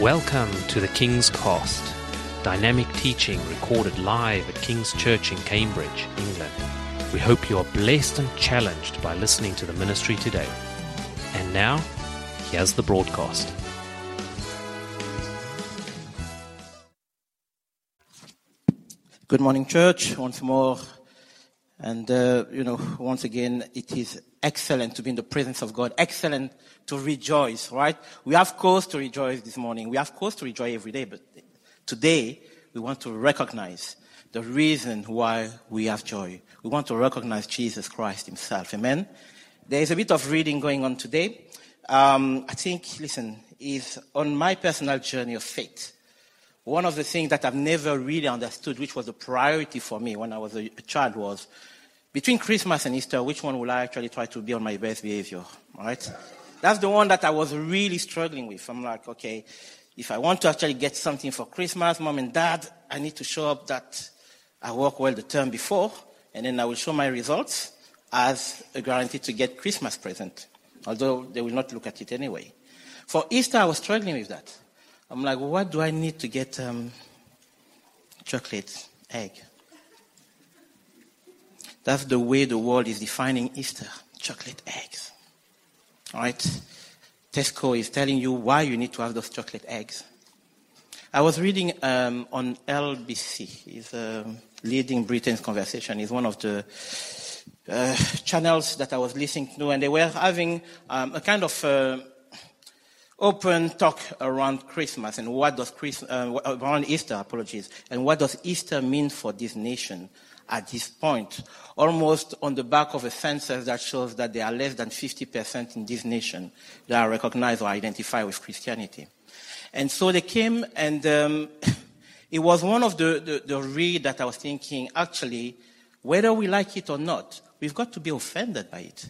Welcome to the King's Cost, dynamic teaching recorded live at King's Church in Cambridge, England. We hope you are blessed and challenged by listening to the ministry today. And now, here's the broadcast. Good morning, church, once more. And, uh, you know, once again, it is excellent to be in the presence of God, excellent to rejoice, right? We have cause to rejoice this morning. We have cause to rejoice every day, but today we want to recognize the reason why we have joy. We want to recognize Jesus Christ himself. Amen? There is a bit of reading going on today. Um, I think, listen, is on my personal journey of faith. One of the things that I've never really understood, which was a priority for me when I was a, a child, was between Christmas and Easter, which one will I actually try to be on my best behavior? Right? That's the one that I was really struggling with. I'm like, okay, if I want to actually get something for Christmas, mom and dad, I need to show up that I work well the term before, and then I will show my results as a guarantee to get Christmas present, although they will not look at it anyway. For Easter, I was struggling with that. I'm like, what do I need to get um, chocolate, egg? That's the way the world is defining Easter chocolate eggs. All right? Tesco is telling you why you need to have those chocolate eggs. I was reading um, on LBC, it's um, leading Britain's conversation. It's one of the uh, channels that I was listening to, and they were having um, a kind of uh, open talk around Christmas and what does Christ, uh, around Easter, apologies, and what does Easter mean for this nation at this point, almost on the back of a census that shows that there are less than 50% in this nation that are recognized or identified with Christianity. And so they came, and um, it was one of the, the, the read that I was thinking, actually, whether we like it or not, we've got to be offended by it.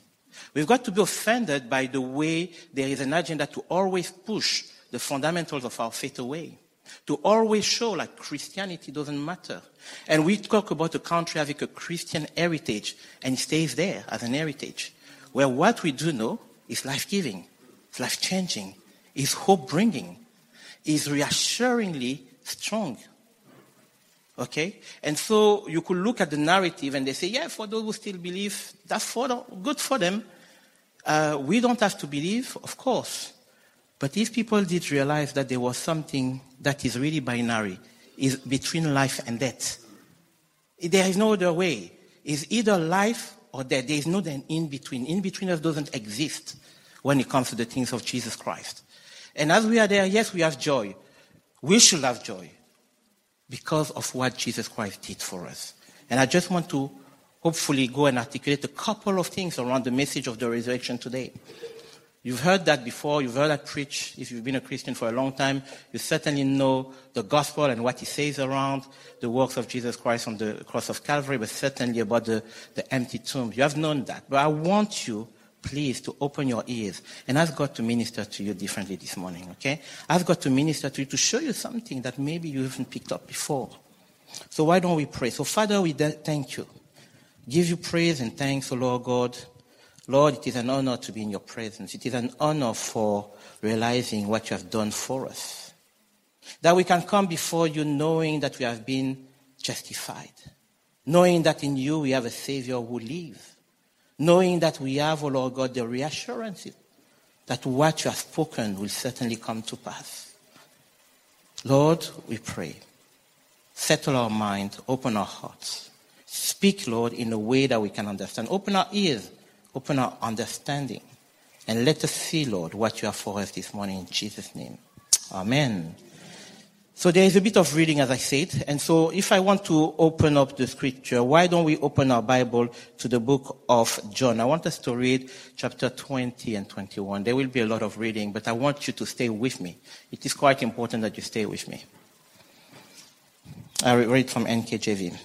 We've got to be offended by the way there is an agenda to always push the fundamentals of our faith away. To always show like Christianity doesn't matter. And we talk about a country having a Christian heritage, and it stays there as an heritage. Where what we do know is life giving, it's life changing, is hope bringing, is reassuringly strong. Okay? And so you could look at the narrative and they say, yeah, for those who still believe, that's for good for them. Uh, we don't have to believe, of course. But these people did realize that there was something that is really binary, is between life and death. There is no other way. It's either life or death. There is no in between. In between us doesn't exist when it comes to the things of Jesus Christ. And as we are there, yes, we have joy. We should have joy because of what Jesus Christ did for us. And I just want to hopefully go and articulate a couple of things around the message of the resurrection today. You've heard that before. You've heard that preach. If you've been a Christian for a long time, you certainly know the gospel and what he says around the works of Jesus Christ on the cross of Calvary, but certainly about the, the empty tomb. You have known that. But I want you, please, to open your ears and ask God to minister to you differently this morning, okay? Ask God to minister to you to show you something that maybe you haven't picked up before. So why don't we pray? So Father, we thank you. Give you praise and thanks, O Lord God Lord, it is an honor to be in your presence. It is an honor for realizing what you have done for us. That we can come before you knowing that we have been justified. Knowing that in you we have a Savior who lives. Knowing that we have, O oh Lord God, the reassurance that what you have spoken will certainly come to pass. Lord, we pray. Settle our mind, open our hearts. Speak, Lord, in a way that we can understand. Open our ears Open our understanding. And let us see, Lord, what you have for us this morning in Jesus' name. Amen. So there is a bit of reading, as I said. And so if I want to open up the scripture, why don't we open our Bible to the book of John? I want us to read chapter 20 and 21. There will be a lot of reading, but I want you to stay with me. It is quite important that you stay with me. I read from NKJV.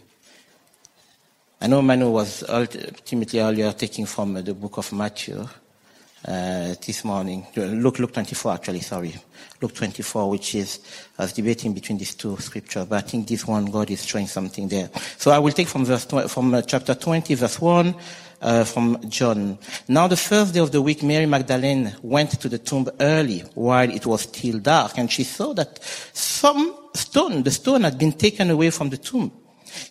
I know Manu was ultimately earlier taking from the book of Matthew uh, this morning. Luke, Luke 24, actually, sorry. Luke 24, which is, I was debating between these two scriptures, but I think this one, God is showing something there. So I will take from verse, from uh, chapter 20, verse 1, uh, from John. Now the first day of the week, Mary Magdalene went to the tomb early while it was still dark, and she saw that some stone, the stone had been taken away from the tomb.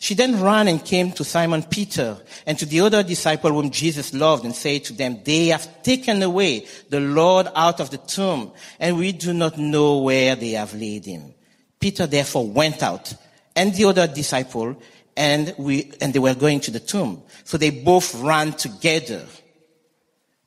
She then ran and came to Simon Peter and to the other disciple whom Jesus loved and said to them, they have taken away the Lord out of the tomb and we do not know where they have laid him. Peter therefore went out and the other disciple and we, and they were going to the tomb. So they both ran together.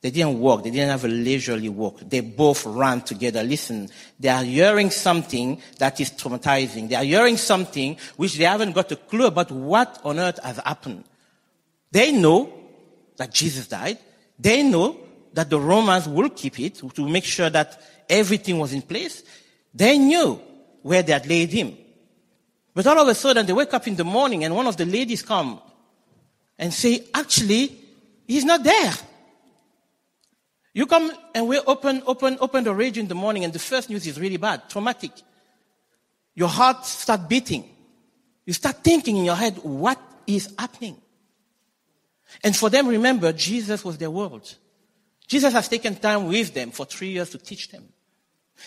They didn't walk. They didn't have a leisurely walk. They both ran together. Listen, they are hearing something that is traumatizing. They are hearing something which they haven't got a clue about what on earth has happened. They know that Jesus died. They know that the Romans will keep it to make sure that everything was in place. They knew where they had laid him. But all of a sudden they wake up in the morning and one of the ladies come and say, actually, he's not there. You come and we open, open, open the radio in the morning and the first news is really bad, traumatic. Your heart start beating. You start thinking in your head, what is happening? And for them, remember, Jesus was their world. Jesus has taken time with them for three years to teach them.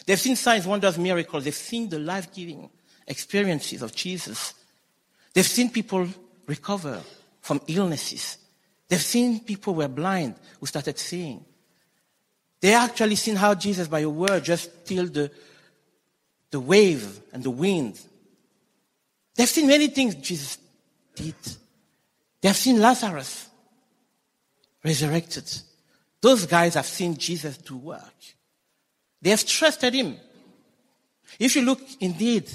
They've seen signs, wonders, miracles. They've seen the life-giving experiences of Jesus. They've seen people recover from illnesses. They've seen people who were blind who started seeing. They actually seen how Jesus, by a word, just stilled the, the wave and the wind. They've seen many things Jesus did. They've seen Lazarus resurrected. Those guys have seen Jesus do work. They have trusted him. If you look indeed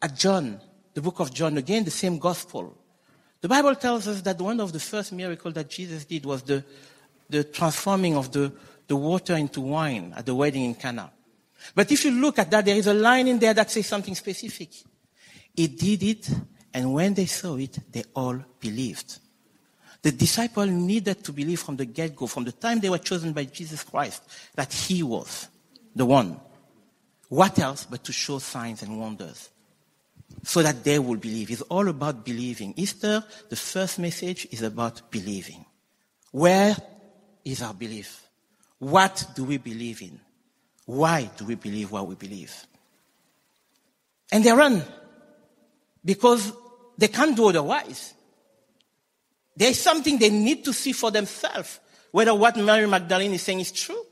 at John, the book of John, again, the same gospel. The Bible tells us that one of the first miracles that Jesus did was the, the transforming of the, the water into wine at the wedding in Cana. But if you look at that, there is a line in there that says something specific. He did it, and when they saw it, they all believed. The disciple needed to believe from the get-go, from the time they were chosen by Jesus Christ, that he was the one. What else but to show signs and wonders? so that they will believe. It's all about believing. Easter, the first message is about believing. Where is our belief? What do we believe in? Why do we believe what we believe? And they run because they can't do otherwise. There's something they need to see for themselves, whether what Mary Magdalene is saying is true.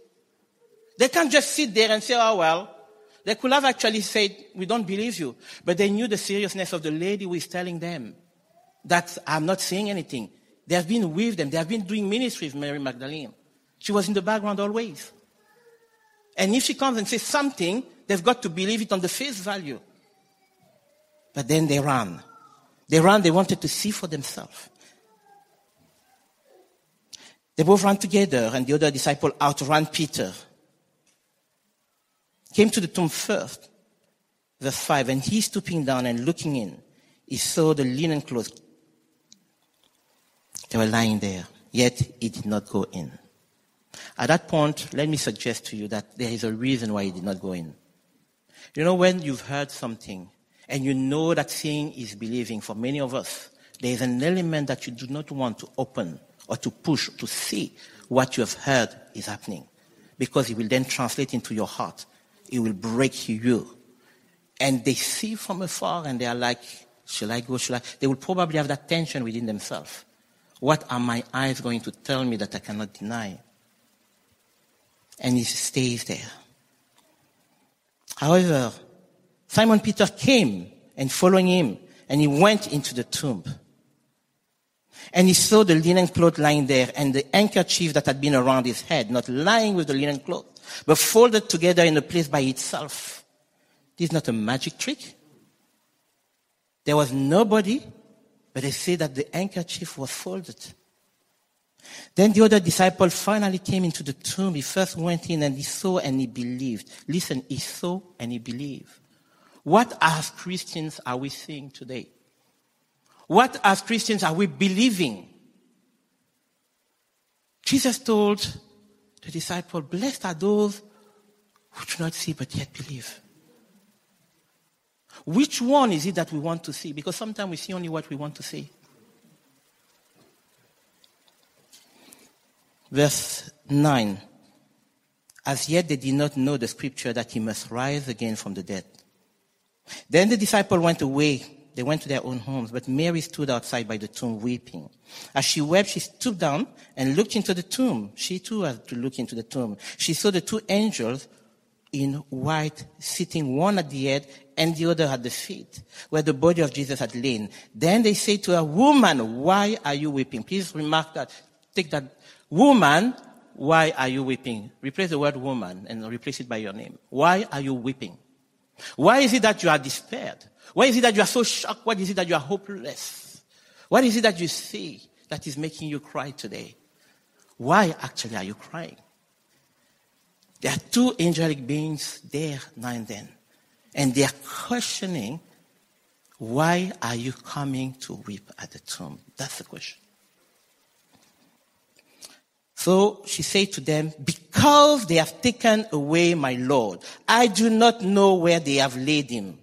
They can't just sit there and say, oh well, they could have actually said, we don't believe you. But they knew the seriousness of the lady who is telling them that I'm not saying anything. They have been with them. They have been doing ministry with Mary Magdalene. She was in the background always. And if she comes and says something, they've got to believe it on the face value. But then they ran. They ran, they wanted to see for themselves. They both ran together, and the other disciple outran Peter came to the tomb first. Verse 5, and he stooping down and looking in, he saw the linen clothes. They were lying there, yet he did not go in. At that point, let me suggest to you that there is a reason why he did not go in. You know, when you've heard something and you know that seeing is believing for many of us, there is an element that you do not want to open or to push to see what you have heard is happening because it will then translate into your heart it will break you. And they see from afar and they are like, shall I go? Shall I? They will probably have that tension within themselves. What are my eyes going to tell me that I cannot deny? And he stays there. However, Simon Peter came and following him and he went into the tomb. And he saw the linen cloth lying there and the handkerchief that had been around his head, not lying with the linen cloth, but folded together in a place by itself. This is not a magic trick. There was nobody, but they say that the handkerchief was folded. Then the other disciple finally came into the tomb. He first went in and he saw and he believed. Listen, he saw and he believed. What as Christians are we seeing today? What as Christians are we believing? Jesus told the disciple, blessed are those who do not see but yet believe. Which one is it that we want to see? Because sometimes we see only what we want to see. Verse 9. As yet they did not know the scripture that he must rise again from the dead. Then the disciple went away. They went to their own homes, but Mary stood outside by the tomb weeping. As she wept, she stooped down and looked into the tomb. She too had to look into the tomb. She saw the two angels in white sitting one at the head and the other at the feet where the body of Jesus had lain. Then they said to her, woman, why are you weeping? Please remark that. Take that. Woman, why are you weeping? Replace the word woman and replace it by your name. Why are you weeping? Why is it that you are despaired? Why is it that you are so shocked? What is it that you are hopeless? What is it that you see that is making you cry today? Why actually are you crying? There are two angelic beings there now and then. And they are questioning, why are you coming to weep at the tomb? That's the question. So she said to them, because they have taken away my Lord, I do not know where they have laid him.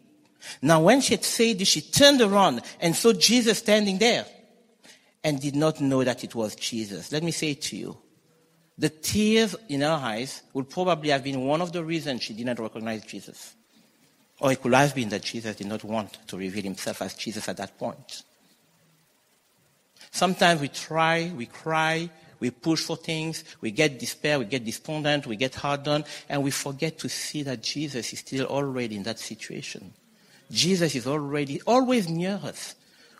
Now when she had said this, she turned around and saw Jesus standing there and did not know that it was Jesus. Let me say to you, the tears in her eyes would probably have been one of the reasons she did not recognize Jesus. Or it could have been that Jesus did not want to reveal himself as Jesus at that point. Sometimes we try, we cry, we push for things, we get despair, we get despondent, we get hard done, and we forget to see that Jesus is still already in that situation. Jesus is already always near us.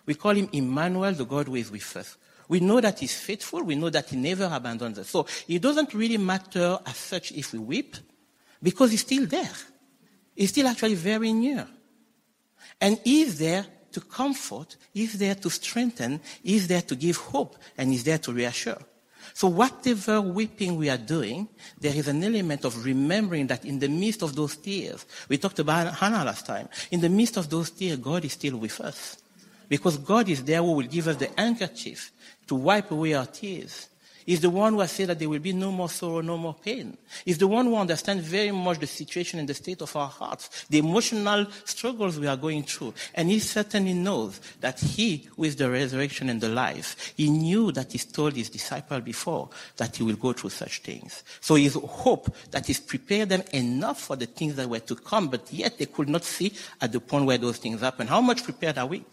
We call him Emmanuel, the God who is with us. We know that he's faithful. We know that he never abandons us. So it doesn't really matter as such if we weep because he's still there. He's still actually very near. And he's there to comfort, he's there to strengthen, he's there to give hope, and he's there to reassure. So whatever weeping we are doing, there is an element of remembering that in the midst of those tears, we talked about Hannah last time, in the midst of those tears, God is still with us. Because God is there who will give us the handkerchief to wipe away our tears. He's the one who has said that there will be no more sorrow, no more pain. He's the one who understands very much the situation and the state of our hearts, the emotional struggles we are going through. And he certainly knows that he, is the resurrection and the life, he knew that he told his disciple before that he will go through such things. So his hope that he's prepared them enough for the things that were to come, but yet they could not see at the point where those things happen. How much prepared are we?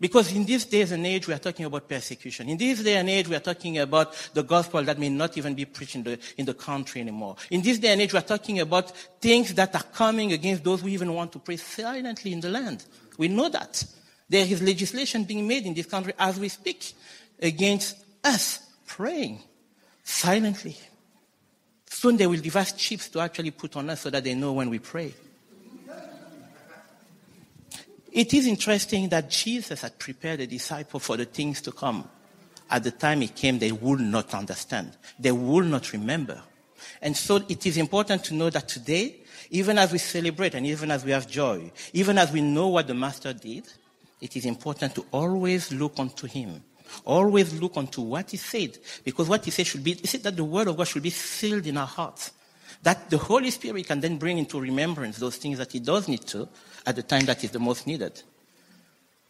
Because in this day and age, we are talking about persecution. In this day and age, we are talking about the gospel that may not even be preached in the, in the country anymore. In this day and age, we are talking about things that are coming against those who even want to pray silently in the land. We know that. There is legislation being made in this country as we speak against us praying silently. Soon they will devise chips to actually put on us so that they know when we pray. It is interesting that Jesus had prepared the disciples for the things to come. At the time he came, they would not understand. They would not remember. And so it is important to know that today, even as we celebrate and even as we have joy, even as we know what the Master did, it is important to always look unto him. Always look unto what he said. Because what he said should be, he said that the word of God should be sealed in our hearts. That the Holy Spirit can then bring into remembrance those things that he does need to at the time that is the most needed.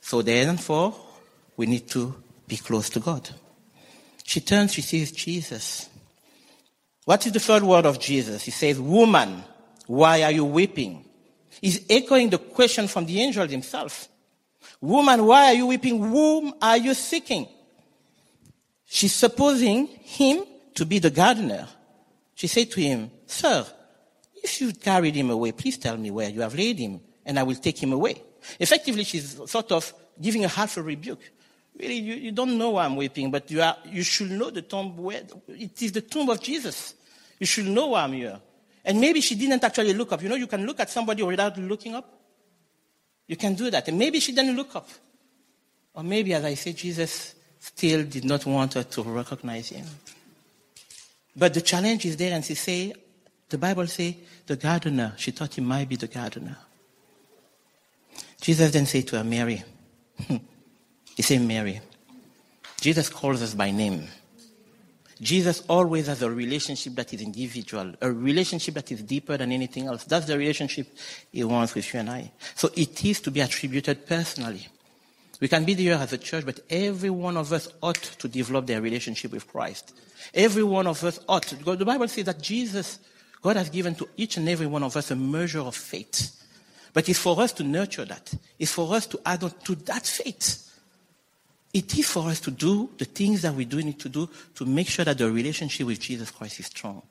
So therefore, we need to be close to God. She turns, she sees Jesus. What is the third word of Jesus? He says, Woman, why are you weeping? He's echoing the question from the angel himself. Woman, why are you weeping? Whom are you seeking? She's supposing him to be the gardener. She said to him, Sir, if you carried him away, please tell me where you have laid him and I will take him away. Effectively, she's sort of giving a half a rebuke. Really, you, you don't know why I'm weeping, but you, are, you should know the tomb where, it is the tomb of Jesus. You should know why I'm here. And maybe she didn't actually look up. You know, you can look at somebody without looking up. You can do that. And maybe she didn't look up. Or maybe, as I say, Jesus still did not want her to recognize him. But the challenge is there, and she say, the Bible say, the gardener. She thought he might be the gardener. Jesus then said to her, Mary. he said, Mary. Jesus calls us by name. Jesus always has a relationship that is individual, a relationship that is deeper than anything else. That's the relationship he wants with you and I. So it is to be attributed personally. We can be here as a church, but every one of us ought to develop their relationship with Christ. Every one of us ought to. The Bible says that Jesus, God has given to each and every one of us a measure of faith. But it's for us to nurture that. It's for us to add on to that faith. It is for us to do the things that we do need to do to make sure that the relationship with Jesus Christ is strong.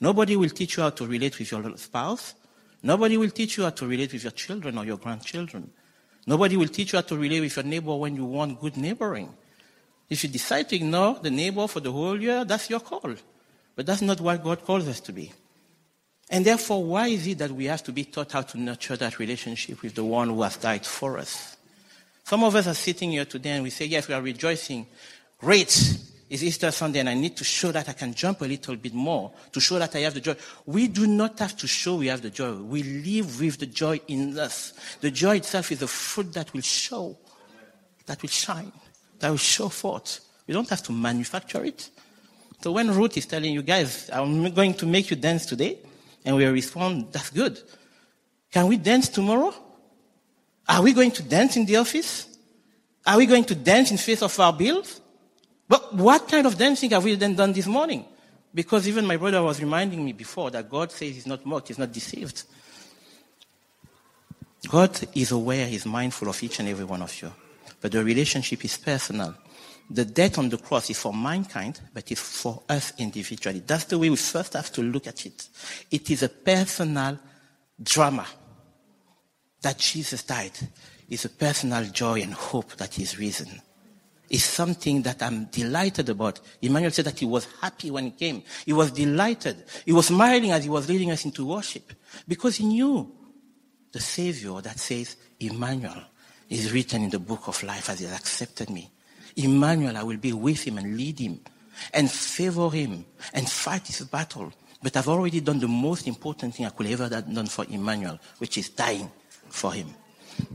Nobody will teach you how to relate with your spouse. Nobody will teach you how to relate with your children or your grandchildren. Nobody will teach you how to relate with your neighbor when you want good neighboring. If you decide to ignore the neighbor for the whole year, that's your call. But that's not what God calls us to be. And therefore, why is it that we have to be taught how to nurture that relationship with the one who has died for us? Some of us are sitting here today and we say, yes, we are rejoicing. Great. It's Easter Sunday and I need to show that I can jump a little bit more to show that I have the joy. We do not have to show we have the joy. We live with the joy in us. The joy itself is a fruit that will show, that will shine, that will show forth. We don't have to manufacture it. So when Ruth is telling you guys, I'm going to make you dance today, and we respond, that's good. Can we dance tomorrow? Are we going to dance in the office? Are we going to dance in face of our bills? But what kind of dancing have we then done this morning? Because even my brother was reminding me before that God says he's not mocked, he's not deceived. God is aware, he's mindful of each and every one of you. But the relationship is personal. The death on the cross is for mankind, but it's for us individually. That's the way we first have to look at it. It is a personal drama that Jesus died. It's a personal joy and hope that is risen is something that I'm delighted about. Emmanuel said that he was happy when he came. He was delighted. He was smiling as he was leading us into worship because he knew the Savior that says, Emmanuel is written in the book of life as he has accepted me. Emmanuel, I will be with him and lead him and favor him and fight his battle. But I've already done the most important thing I could ever have done for Emmanuel, which is dying for him.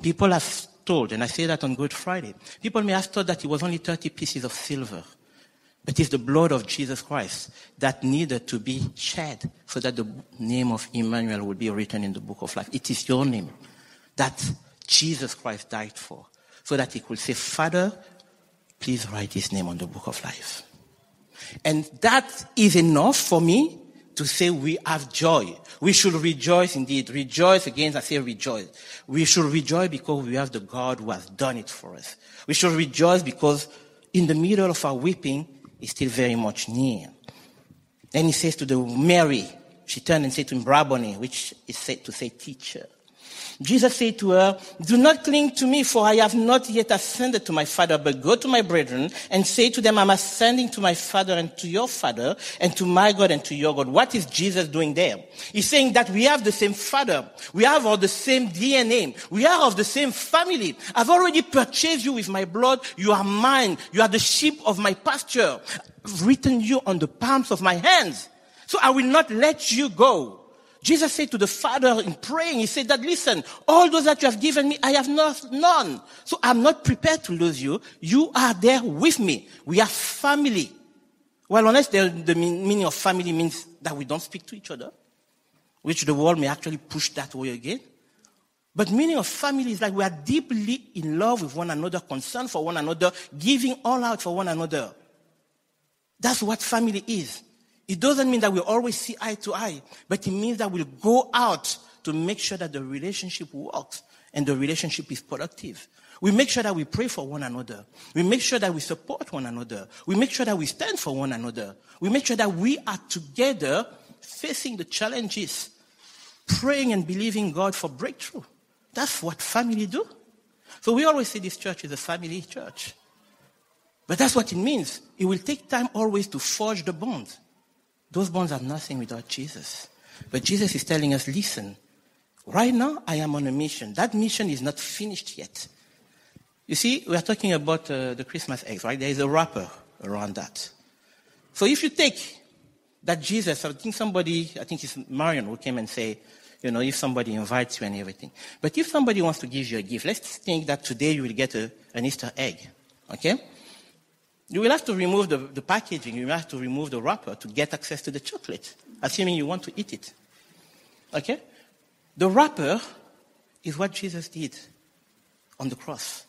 People have told, and I say that on Good Friday, people may have thought that it was only 30 pieces of silver. But it's the blood of Jesus Christ that needed to be shed so that the name of Emmanuel would be written in the book of life. It is your name that Jesus Christ died for so that he could say, Father, please write his name on the book of life. And that is enough for me to say we have joy. We should rejoice indeed. Rejoice again, I say rejoice. We should rejoice because we have the God who has done it for us. We should rejoice because in the middle of our weeping is still very much near. Then he says to the Mary, she turned and said to him, Rabboni, which is said to say teacher. Jesus said to her, Do not cling to me, for I have not yet ascended to my Father, but go to my brethren and say to them, I'm ascending to my Father and to your Father, and to my God and to your God. What is Jesus doing there? He's saying that we have the same Father. We have all the same DNA. We are of the same family. I've already purchased you with my blood. You are mine. You are the sheep of my pasture. I've written you on the palms of my hands. So I will not let you go. Jesus said to the Father in praying, He said that, listen, all those that you have given me, I have not, none. So I'm not prepared to lose you. You are there with me. We are family. Well, unless the, the meaning of family means that we don't speak to each other, which the world may actually push that way again. But meaning of family is like we are deeply in love with one another, concerned for one another, giving all out for one another. That's what family is. It doesn't mean that we always see eye to eye, but it means that we'll go out to make sure that the relationship works and the relationship is productive. We make sure that we pray for one another. We make sure that we support one another. We make sure that we stand for one another. We make sure that we are together facing the challenges, praying and believing God for breakthrough. That's what family do. So we always say this church is a family church. But that's what it means. It will take time always to forge the bonds. Those bonds are nothing without Jesus. But Jesus is telling us, listen, right now I am on a mission. That mission is not finished yet. You see, we are talking about uh, the Christmas eggs, right? There is a wrapper around that. So if you take that Jesus, I think somebody, I think it's Marion who came and say, you know, if somebody invites you and everything. But if somebody wants to give you a gift, let's think that today you will get a, an Easter egg. Okay? You will have to remove the, the packaging, you will have to remove the wrapper to get access to the chocolate, assuming you want to eat it. Okay? The wrapper is what Jesus did on the cross.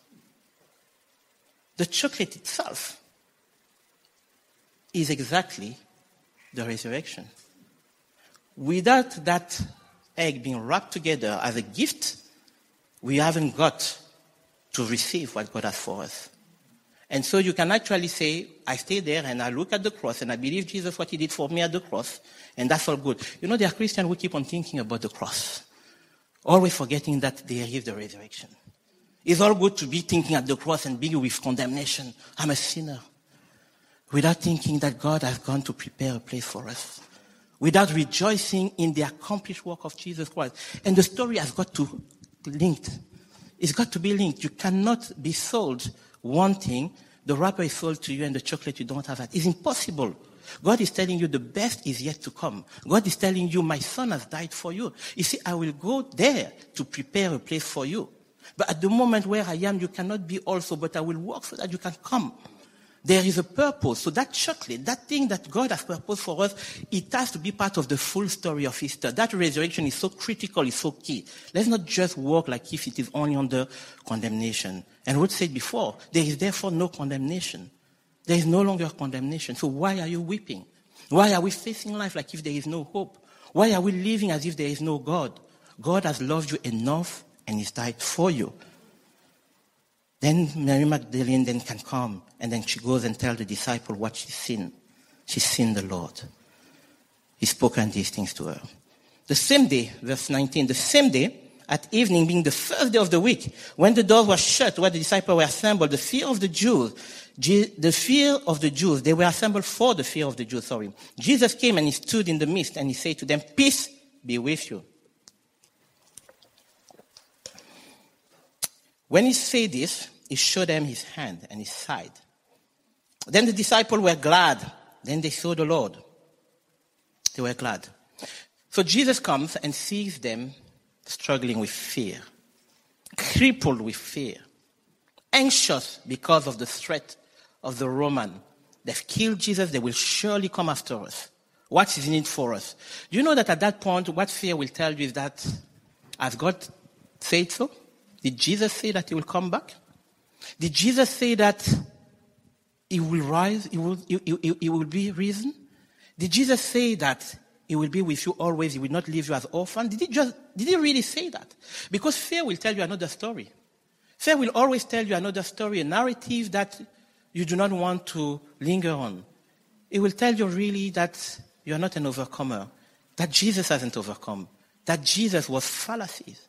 The chocolate itself is exactly the resurrection. Without that egg being wrapped together as a gift, we haven't got to receive what God has for us. And so you can actually say, I stay there and I look at the cross and I believe Jesus what he did for me at the cross, and that's all good. You know, there are Christians who keep on thinking about the cross, always forgetting that there is the resurrection. It's all good to be thinking at the cross and be with condemnation. I'm a sinner. Without thinking that God has gone to prepare a place for us. Without rejoicing in the accomplished work of Jesus Christ. And the story has got to be linked. It's got to be linked. You cannot be sold wanting the wrapper is sold to you and the chocolate you don't have. It's impossible. God is telling you the best is yet to come. God is telling you, my son has died for you. You see, I will go there to prepare a place for you. But at the moment where I am, you cannot be also, but I will work so that you can come. There is a purpose. So that chocolate, that thing that God has purposed for us, it has to be part of the full story of Easter. That resurrection is so critical, it's so key. Let's not just walk like if it is only under condemnation. And Ruth said before, there is therefore no condemnation. There is no longer condemnation. So why are you weeping? Why are we facing life like if there is no hope? Why are we living as if there is no God? God has loved you enough and He's died for you. Then Mary Magdalene then can come and then she goes and tell the disciple what she's seen. She's seen the Lord. He's spoken these things to her. The same day, verse 19, the same day, at evening, being the first day of the week, when the doors were shut, where the disciples were assembled, the fear of the Jews, the fear of the Jews, they were assembled for the fear of the Jews, sorry. Jesus came and he stood in the midst and he said to them, peace be with you. When he said this, he showed them his hand and his side. Then the disciples were glad. Then they saw the Lord. They were glad. So Jesus comes and sees them struggling with fear, crippled with fear, anxious because of the threat of the Roman. They've killed Jesus, they will surely come after us. What is in it for us? Do you know that at that point, what fear will tell you is that, has God said so? Did Jesus say that he will come back? Did Jesus say that he will rise, he will, he, he, he will be risen? Did Jesus say that he will be with you always. He will not leave you as orphan. Did he just, did he really say that? Because fear will tell you another story. Fear will always tell you another story, a narrative that you do not want to linger on. It will tell you really that you are not an overcomer, that Jesus hasn't overcome, that Jesus was fallacies.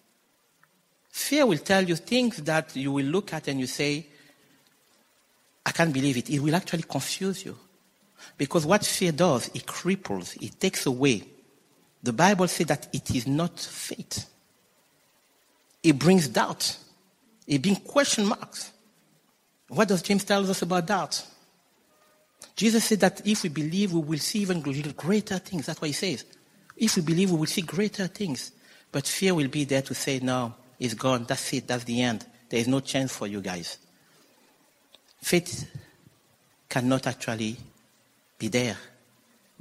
Fear will tell you things that you will look at and you say, I can't believe it. It will actually confuse you. Because what fear does, it cripples, it takes away. The Bible says that it is not faith. It brings doubt. It brings question marks. What does James tell us about doubt? Jesus said that if we believe, we will see even greater things. That's what he says. If we believe, we will see greater things. But fear will be there to say, no, it's gone. That's it. That's the end. There is no chance for you guys. Faith cannot actually be there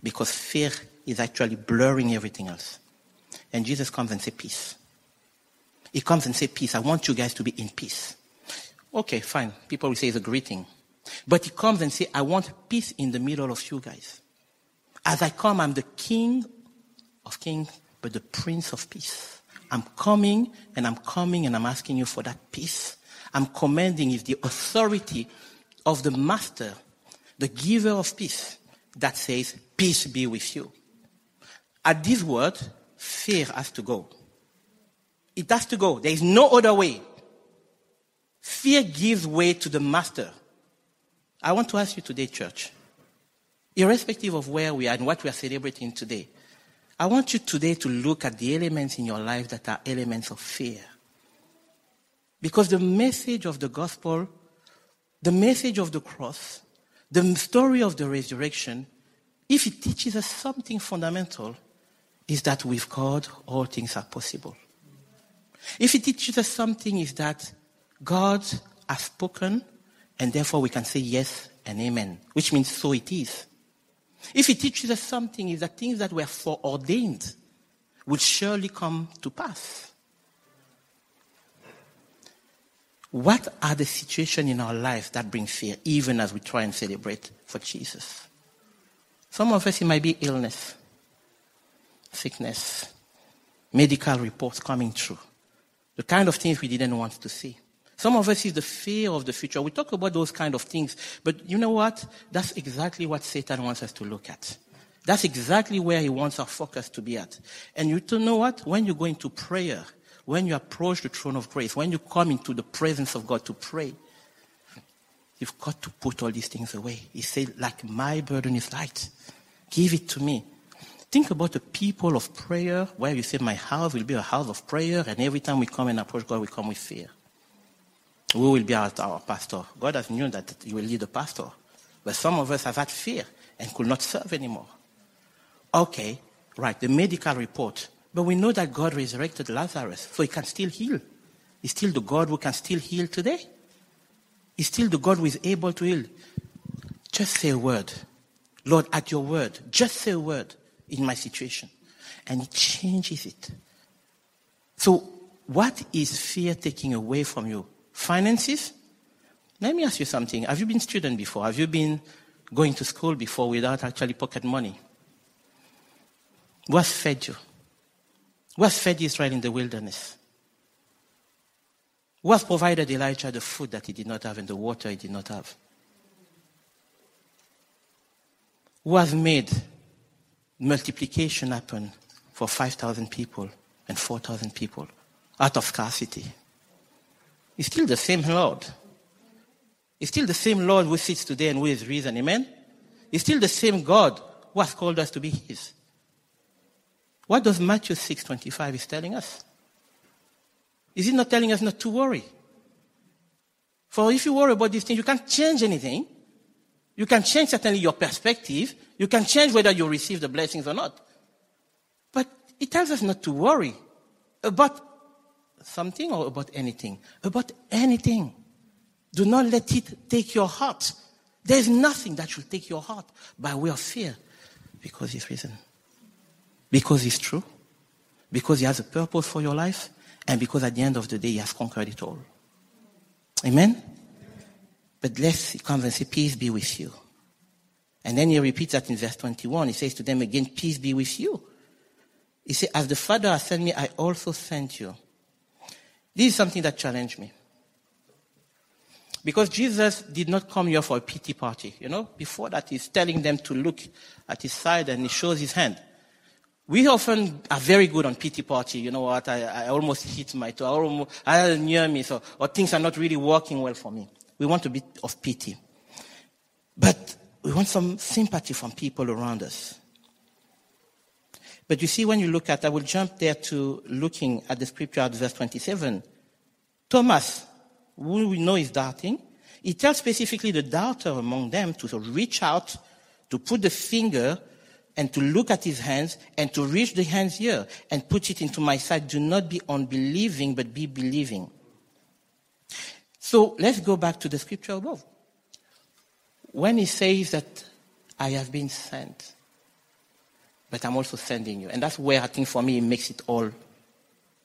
because fear is actually blurring everything else. And Jesus comes and says, peace. He comes and says, peace. I want you guys to be in peace. Okay, fine. People will say it's a greeting. But he comes and says, I want peace in the middle of you guys. As I come, I'm the king of kings, but the prince of peace. I'm coming and I'm coming and I'm asking you for that peace. I'm commanding if the authority of the master, the giver of peace, that says, Peace be with you. At this word, fear has to go. It has to go. There is no other way. Fear gives way to the master. I want to ask you today, church, irrespective of where we are and what we are celebrating today, I want you today to look at the elements in your life that are elements of fear. Because the message of the gospel, the message of the cross, the story of the resurrection, if it teaches us something fundamental, is that with God, all things are possible. If it teaches us something, is that God has spoken, and therefore we can say yes and amen, which means so it is. If he teaches us something, is that things that were foreordained will surely come to pass. What are the situations in our lives that bring fear, even as we try and celebrate for Jesus? Some of us, it might be illness, sickness, medical reports coming through, the kind of things we didn't want to see. Some of us is the fear of the future. We talk about those kind of things, but you know what? That's exactly what Satan wants us to look at. That's exactly where he wants our focus to be at. And you know what? When you go into prayer, when you approach the throne of grace, when you come into the presence of God to pray, you've got to put all these things away. He said, like my burden is light. Give it to me. Think about the people of prayer where you say, my house will be a house of prayer, and every time we come and approach God, we come with fear. Who will be our, our pastor? God has known that you will lead a pastor. But some of us have had fear and could not serve anymore. Okay, right, the medical report. But we know that God resurrected Lazarus, so he can still heal. He's still the God who can still heal today. He's still the God who is able to heal. Just say a word. Lord, at your word, just say a word in my situation. And it changes it. So, what is fear taking away from you? Finances? Let me ask you something. Have you been student before? Have you been going to school before without actually pocket money? Who has fed you? Who has fed Israel in the wilderness? Who has provided Elijah the food that he did not have and the water he did not have? Who has made multiplication happen for 5,000 people and 4,000 people out of scarcity? It's still the same Lord. It's still the same Lord who sits today and who is risen. Amen? It's still the same God who has called us to be His. What does Matthew 6:25 is telling us? Is it not telling us not to worry? For if you worry about these things, you can't change anything. You can change certainly your perspective. You can change whether you receive the blessings or not. But it tells us not to worry about something or about anything. About anything. Do not let it take your heart. There is nothing that should take your heart by way of fear because it's risen. Because it's true. Because he has a purpose for your life. And because at the end of the day, he has conquered it all. Amen? But let's he comes and say, peace be with you. And then he repeats that in verse 21. He says to them again, peace be with you. He says, as the Father has sent me, I also sent you. This is something that challenged me. Because Jesus did not come here for a pity party, you know. Before that, he's telling them to look at his side and he shows his hand. We often are very good on pity party. You know what? I, I almost hit my toe. I almost, I near me, so, or things are not really working well for me. We want a bit of pity. But we want some sympathy from people around us. But you see, when you look at, I will jump there to looking at the scripture at verse 27. Thomas, who we know is doubting, he tells specifically the doubter among them to reach out, to put the finger and to look at his hands and to reach the hands here and put it into my side. Do not be unbelieving, but be believing. So let's go back to the scripture above. When he says that I have been sent, but I'm also sending you. And that's where I think for me it makes it all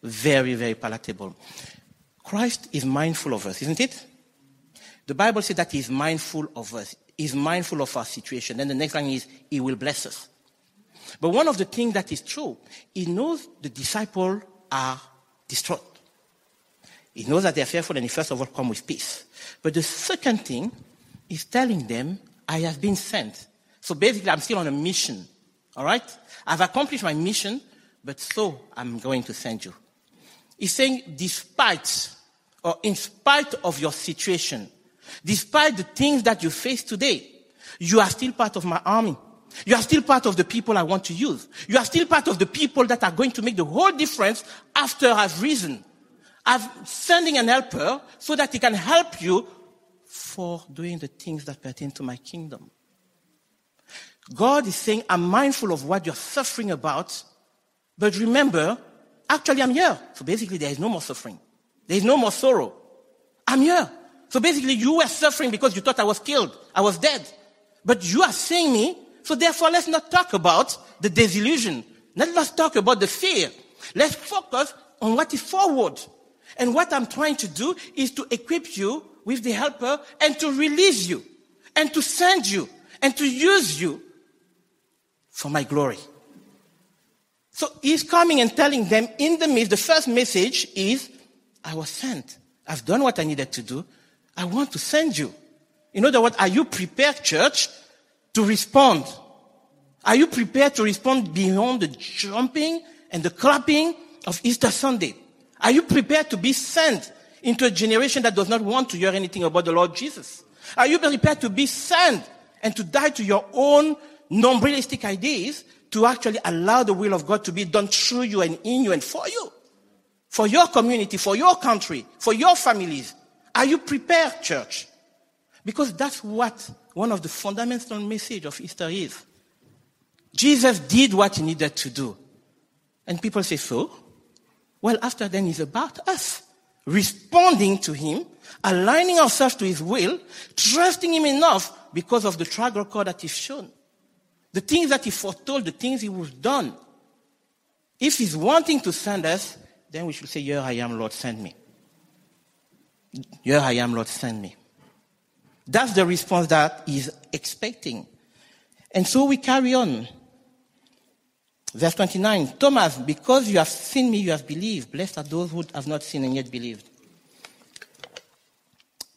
very, very palatable. Christ is mindful of us, isn't it? The Bible says that he's mindful of us. He's mindful of our situation. Then the next line is, he will bless us. But one of the things that is true, he knows the disciples are distraught. He knows that they are fearful and he first of all come with peace. But the second thing is telling them, I have been sent. So basically I'm still on a mission. All right? I've accomplished my mission, but so I'm going to send you. He's saying, despite or in spite of your situation, despite the things that you face today, you are still part of my army. You are still part of the people I want to use. You are still part of the people that are going to make the whole difference after I've risen. I'm sending an helper so that he can help you for doing the things that pertain to my kingdom. God is saying, I'm mindful of what you're suffering about, but remember, actually I'm here. So basically there is no more suffering. There is no more sorrow. I'm here. So basically you were suffering because you thought I was killed. I was dead. But you are seeing me so therefore, let's not talk about the disillusion. Let's not talk about the fear. Let's focus on what is forward. And what I'm trying to do is to equip you with the helper and to release you and to send you and to use you for my glory. So he's coming and telling them in the midst, the first message is, I was sent. I've done what I needed to do. I want to send you. In other words, are you prepared, church, to respond? Are you prepared to respond beyond the jumping and the clapping of Easter Sunday? Are you prepared to be sent into a generation that does not want to hear anything about the Lord Jesus? Are you prepared to be sent and to die to your own nombrilistic ideas to actually allow the will of God to be done through you and in you and for you? For your community, for your country, for your families. Are you prepared, church? Because that's what one of the fundamental message of Easter is. Jesus did what he needed to do. And people say, so? Well, after then it's about us responding to him, aligning ourselves to his will, trusting him enough because of the track record that he's shown. The things that he foretold, the things he was done. If he's wanting to send us, then we should say, Here I am, Lord, send me. Here I am, Lord, send me. That's the response that he's expecting. And so we carry on. Verse 29, Thomas, because you have seen me, you have believed. Blessed are those who have not seen and yet believed.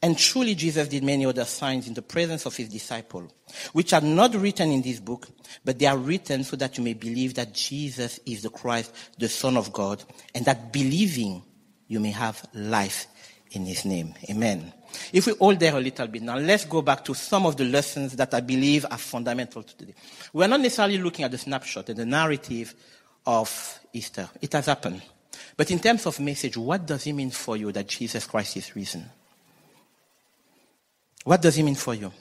And truly Jesus did many other signs in the presence of his disciple, which are not written in this book, but they are written so that you may believe that Jesus is the Christ, the Son of God, and that believing you may have life in his name. Amen. If we hold there a little bit now, let's go back to some of the lessons that I believe are fundamental to today. We're not necessarily looking at the snapshot and the narrative of Easter. It has happened. But in terms of message, what does it mean for you that Jesus Christ is risen? What does it mean for you?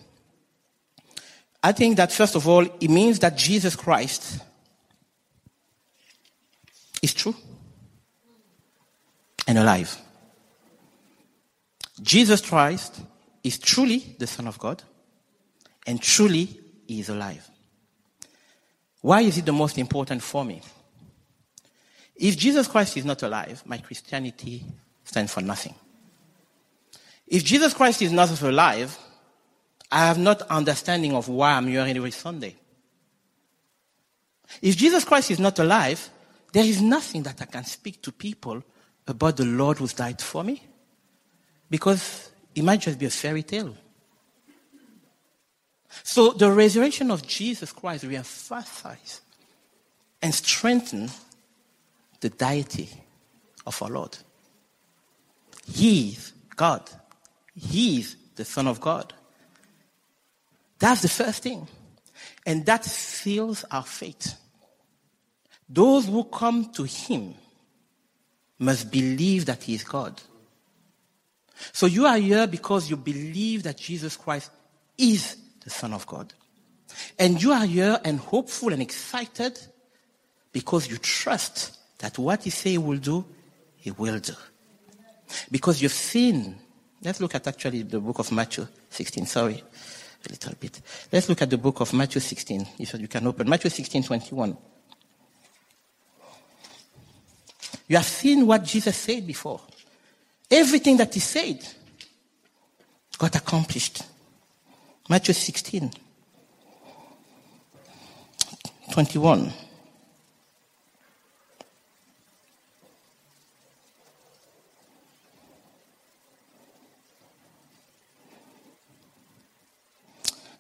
I think that first of all, it means that Jesus Christ is true and alive. Jesus Christ is truly the Son of God and truly he is alive. Why is it the most important for me? If Jesus Christ is not alive, my Christianity stands for nothing. If Jesus Christ is not alive, I have not understanding of why I'm here every Sunday. If Jesus Christ is not alive, there is nothing that I can speak to people about the Lord who's died for me. Because it might just be a fairy tale. So the resurrection of Jesus Christ reemphasizes and strengthens the deity of our Lord. He is God. He is the Son of God. That's the first thing. And that seals our faith. Those who come to Him must believe that He is God. So you are here because you believe that Jesus Christ is the Son of God. And you are here and hopeful and excited because you trust that what He say He will do, He will do. Because you've seen, let's look at actually the book of Matthew 16, sorry, a little bit. Let's look at the book of Matthew 16, if you can open. Matthew 16, 21. You have seen what Jesus said before. Everything that he said got accomplished. Matthew 16, 21.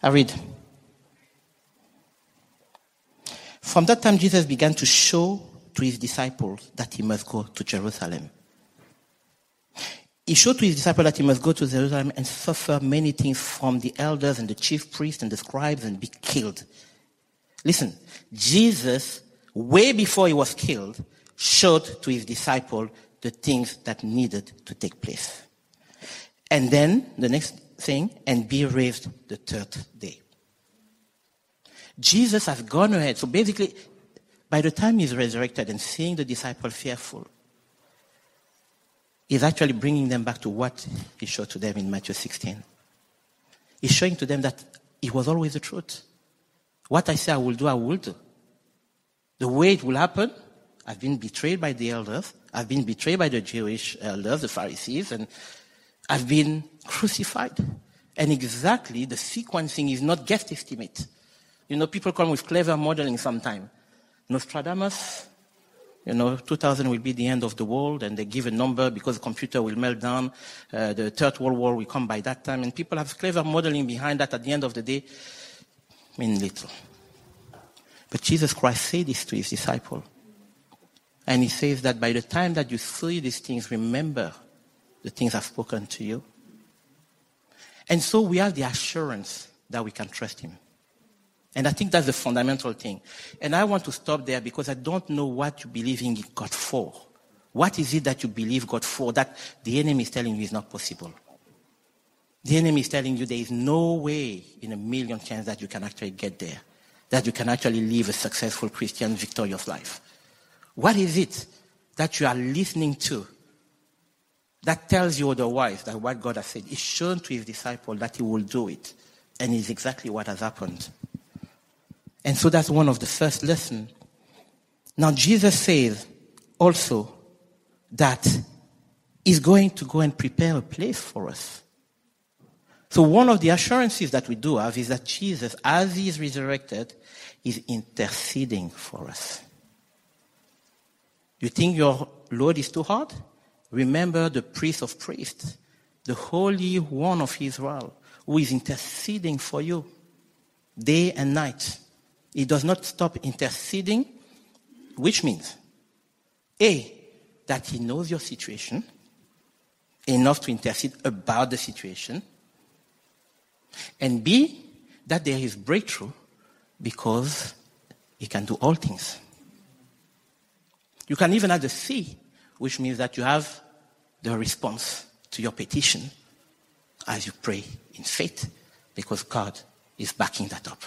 I read. From that time, Jesus began to show to his disciples that he must go to Jerusalem he showed to his disciples that he must go to Jerusalem and suffer many things from the elders and the chief priests and the scribes and be killed. Listen, Jesus, way before he was killed, showed to his disciples the things that needed to take place. And then the next thing, and be raised the third day. Jesus has gone ahead. So basically, by the time he's resurrected and seeing the disciples fearful, he's actually bringing them back to what he showed to them in Matthew 16. He's showing to them that it was always the truth. What I say I will do, I will do. The way it will happen, I've been betrayed by the elders. I've been betrayed by the Jewish elders, the Pharisees, and I've been crucified. And exactly the sequencing is not guess estimate. You know, people come with clever modeling sometimes. Nostradamus, you know, 2000 will be the end of the world, and they give a number because the computer will melt down. Uh, the Third World War will come by that time, and people have clever modeling behind that. At the end of the day, mean little. But Jesus Christ said this to his disciple. And he says that by the time that you see these things, remember the things I've spoken to you. And so we have the assurance that we can trust him. And I think that's the fundamental thing. And I want to stop there because I don't know what you believe in God for. What is it that you believe God for that the enemy is telling you is not possible? The enemy is telling you there is no way in a million chance that you can actually get there, that you can actually live a successful Christian, victorious life. What is it that you are listening to that tells you otherwise that what God has said is shown to his disciple that he will do it? And it's exactly what has happened. And so that's one of the first lessons. Now, Jesus says also that he's going to go and prepare a place for us. So one of the assurances that we do have is that Jesus, as he is resurrected, is interceding for us. You think your load is too hard? Remember the priest of priests, the Holy One of Israel, who is interceding for you day and night. He does not stop interceding, which means A, that he knows your situation enough to intercede about the situation, and B, that there is breakthrough because he can do all things. You can even have the C, which means that you have the response to your petition as you pray in faith because God is backing that up.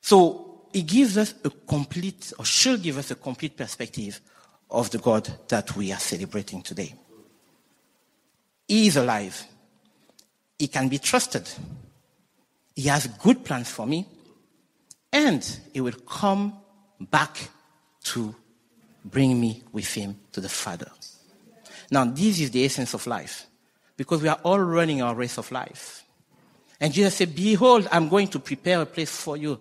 So it gives us a complete, or should give us a complete perspective of the God that we are celebrating today. He is alive. He can be trusted. He has good plans for me. And he will come back to bring me with him to the Father. Now, this is the essence of life. Because we are all running our race of life. And Jesus said, Behold, I'm going to prepare a place for you.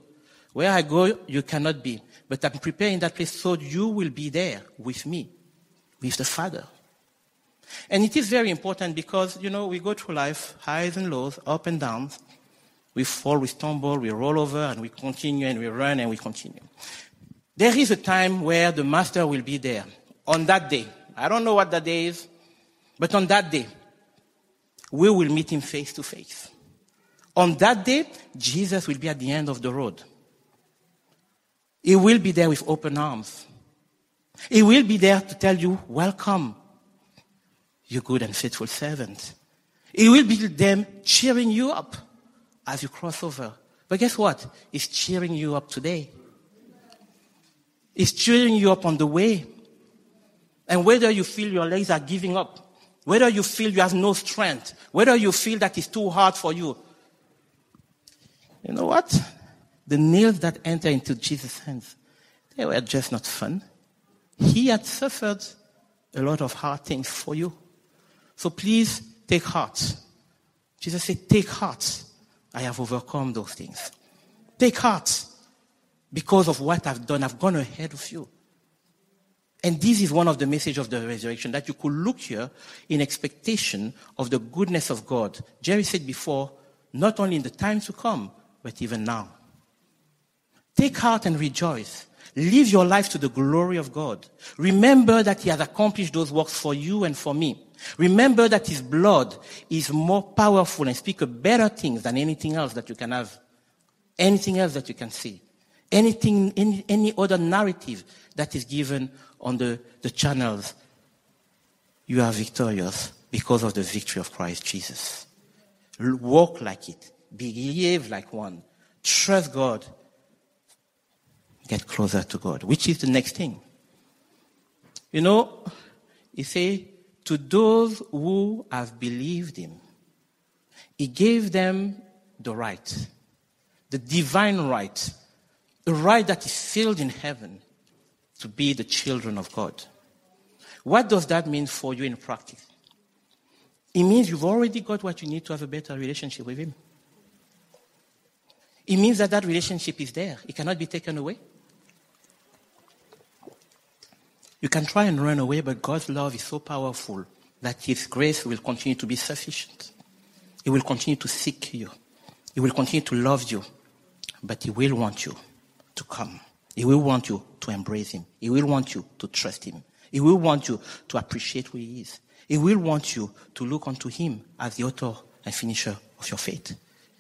Where I go, you cannot be. But I'm preparing that place so you will be there with me, with the Father. And it is very important because, you know, we go through life, highs and lows, up and downs. We fall, we stumble, we roll over, and we continue, and we run, and we continue. There is a time where the Master will be there. On that day. I don't know what that day is, but on that day, we will meet him face to face. On that day, Jesus will be at the end of the road. He will be there with open arms. He will be there to tell you, welcome, you good and faithful servant. He will be there cheering you up as you cross over. But guess what? He's cheering you up today. He's cheering you up on the way. And whether you feel your legs are giving up, whether you feel you have no strength, whether you feel that it's too hard for you, you know what? The nails that enter into Jesus' hands, they were just not fun. He had suffered a lot of hard things for you. So please take heart. Jesus said, Take heart. I have overcome those things. Take heart. Because of what I've done, I've gone ahead of you. And this is one of the message of the resurrection that you could look here in expectation of the goodness of God. Jerry said before, not only in the time to come, but even now. Take heart and rejoice. Live your life to the glory of God. Remember that He has accomplished those works for you and for me. Remember that His blood is more powerful and speaks better things than anything else that you can have. Anything else that you can see. Anything, any, any other narrative that is given on the, the channels. You are victorious because of the victory of Christ Jesus. Walk like it. Behave like one. Trust God. Get closer to God, which is the next thing. You know, he say, to those who have believed him. He gave them the right, the divine right, the right that is sealed in heaven to be the children of God. What does that mean for you in practice? It means you've already got what you need to have a better relationship with Him. It means that that relationship is there. It cannot be taken away. You can try and run away, but God's love is so powerful that His grace will continue to be sufficient. He will continue to seek you. He will continue to love you, but He will want you to come. He will want you to embrace Him. He will want you to trust Him. He will want you to appreciate who He is. He will want you to look unto Him as the author and finisher of your faith.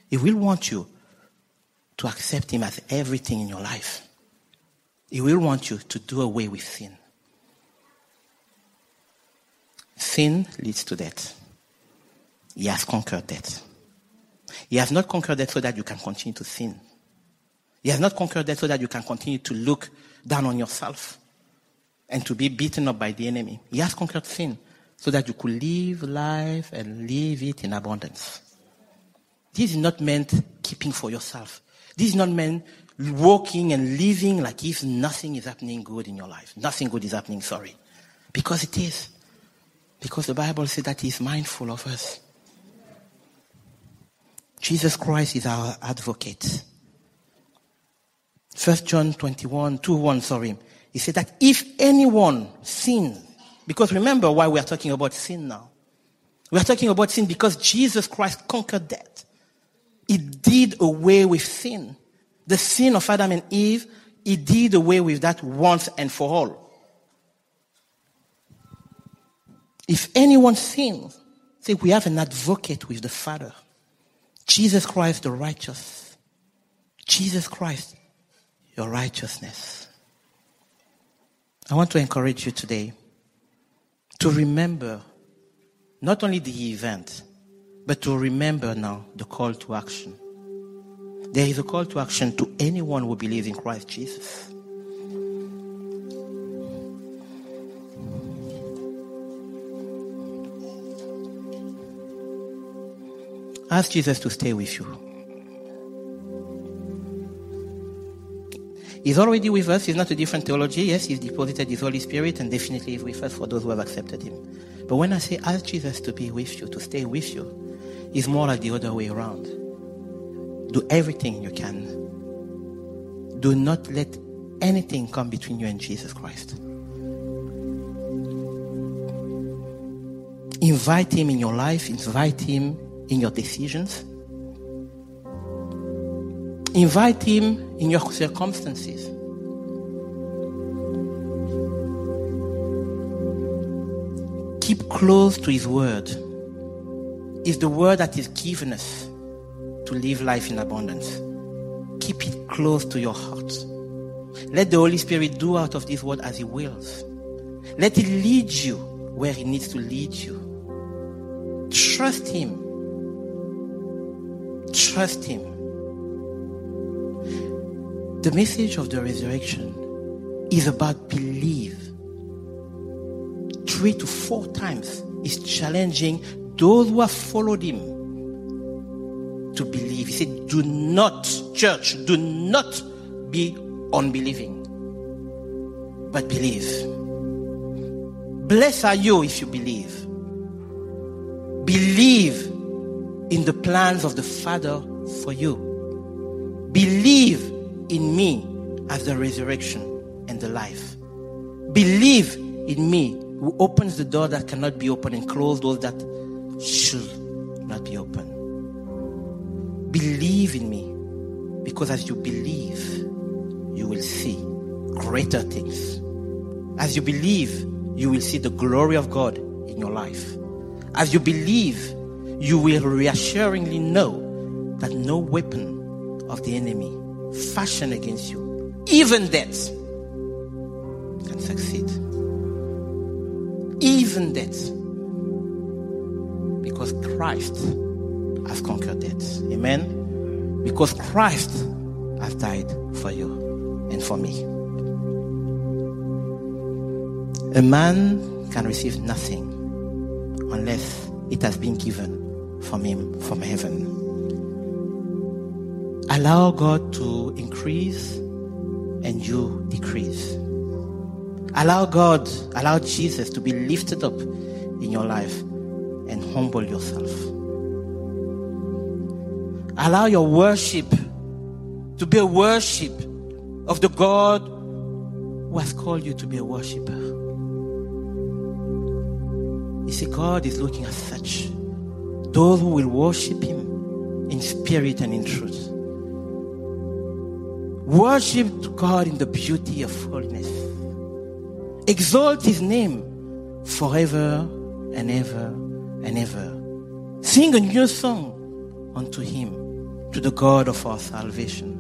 He will want you to accept Him as everything in your life. He will want you to do away with sin. Sin leads to death. He has conquered death. He has not conquered death so that you can continue to sin. He has not conquered death so that you can continue to look down on yourself and to be beaten up by the enemy. He has conquered sin so that you could live life and live it in abundance. This is not meant keeping for yourself. This is not meant walking and living like if nothing is happening good in your life. Nothing good is happening, sorry. Because it is. Because the Bible says that He is mindful of us. Jesus Christ is our advocate. First John 21, 2 1, sorry. He said that if anyone sins, because remember why we are talking about sin now. We are talking about sin because Jesus Christ conquered death. He did away with sin. The sin of Adam and Eve, he did away with that once and for all. If anyone sins, say we have an advocate with the Father. Jesus Christ the righteous. Jesus Christ, your righteousness. I want to encourage you today to remember not only the event, but to remember now the call to action. There is a call to action to anyone who believes in Christ Jesus. Ask Jesus to stay with you. He's already with us. He's not a different theology. Yes, He's deposited His Holy Spirit and definitely is with us for those who have accepted Him. But when I say ask Jesus to be with you, to stay with you, it's more like the other way around. Do everything you can. Do not let anything come between you and Jesus Christ. Invite Him in your life, invite Him in your decisions. Invite Him in your circumstances. Keep close to His Word. It's the Word that is given us to live life in abundance. Keep it close to your heart. Let the Holy Spirit do out of this Word as He wills. Let it lead you where He needs to lead you. Trust Him Trust Him. The message of the resurrection is about belief. Three to four times is challenging those who have followed Him to believe. He said, Do not, church, do not be unbelieving, but believe. Blessed are you if you believe. Believe in the plans of the Father for you. Believe in me as the resurrection and the life. Believe in me who opens the door that cannot be opened and close those that should not be open. Believe in me because as you believe, you will see greater things. As you believe, you will see the glory of God in your life. As you believe, you will reassuringly know that no weapon of the enemy fashioned against you, even death, can succeed. Even death. Because Christ has conquered death. Amen? Because Christ has died for you and for me. A man can receive nothing unless it has been given from Him from heaven. Allow God to increase and you decrease. Allow God, allow Jesus to be lifted up in your life and humble yourself. Allow your worship to be a worship of the God who has called you to be a worshiper. You see, God is looking at such those who will worship Him in spirit and in truth. Worship God in the beauty of holiness. Exalt His name forever and ever and ever. Sing a new song unto Him, to the God of our salvation.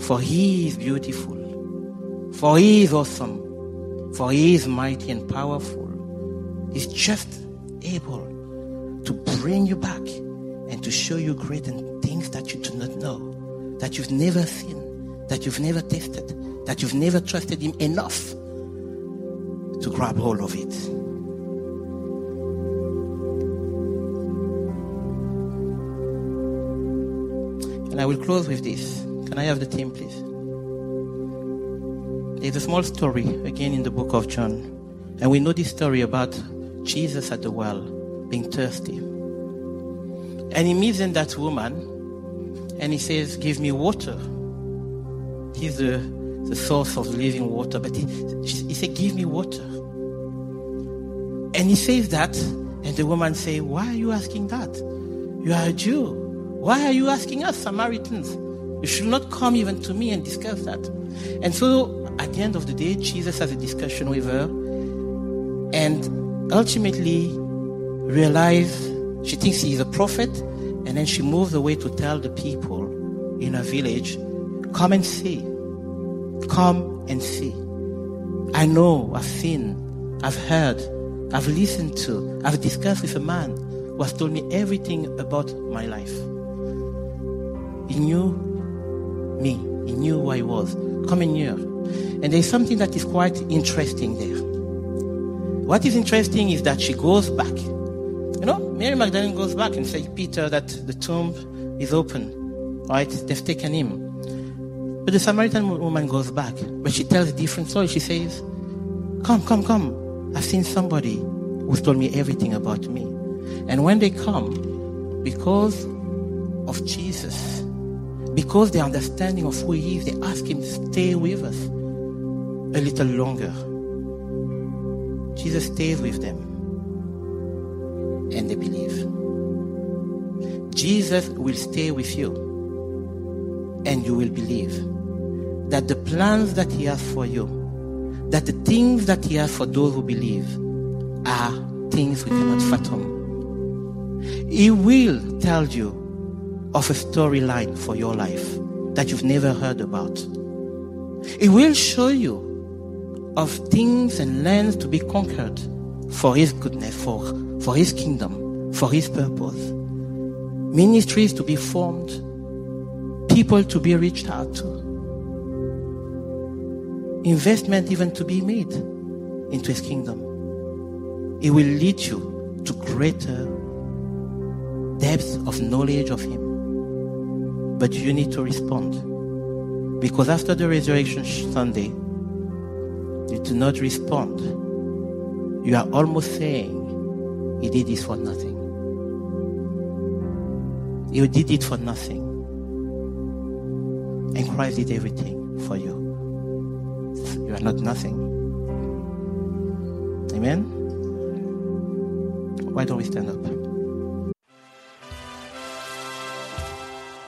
For He is beautiful, for He is awesome, for He is mighty and powerful. He's just able to bring you back and to show you great things that you do not know, that you've never seen, that you've never tasted, that you've never trusted Him enough to grab hold of it. And I will close with this. Can I have the team, please? There's a small story again in the book of John. And we know this story about Jesus at the well being thirsty. And he meets in that woman and he says, Give me water. He's the, the source of living water. But he, he said, Give me water. And he says that, and the woman says, Why are you asking that? You are a Jew. Why are you asking us, Samaritans? You should not come even to me and discuss that. And so at the end of the day, Jesus has a discussion with her and ultimately realize she thinks he is a prophet and then she moves away to tell the people in her village, come and see. Come and see. I know, I've seen, I've heard, I've listened to, I've discussed with a man who has told me everything about my life. He knew me. He knew who I was. Come in here. And there's something that is quite interesting there. What is interesting is that she goes back. Mary Magdalene goes back and says, Peter, that the tomb is open. Right? They've taken him. But the Samaritan woman goes back. But she tells a different story. She says, Come, come, come. I've seen somebody who's told me everything about me. And when they come, because of Jesus, because the understanding of who he is, they ask him to stay with us a little longer. Jesus stays with them and they believe. Jesus will stay with you and you will believe that the plans that he has for you, that the things that he has for those who believe are things we cannot fathom. He will tell you of a storyline for your life that you've never heard about. He will show you of things and lands to be conquered for His goodness, for, for His kingdom, for His purpose. Ministries to be formed, people to be reached out to, investment even to be made into His kingdom. It will lead you to greater depths of knowledge of Him. But you need to respond. Because after the resurrection Sunday, you do not respond. You are almost saying, He did this for nothing. You did it for nothing. And Christ did everything for you. You are not nothing. Amen? Why don't we stand up?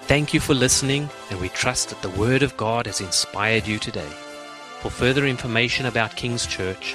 Thank you for listening, and we trust that the Word of God has inspired you today. For further information about King's Church,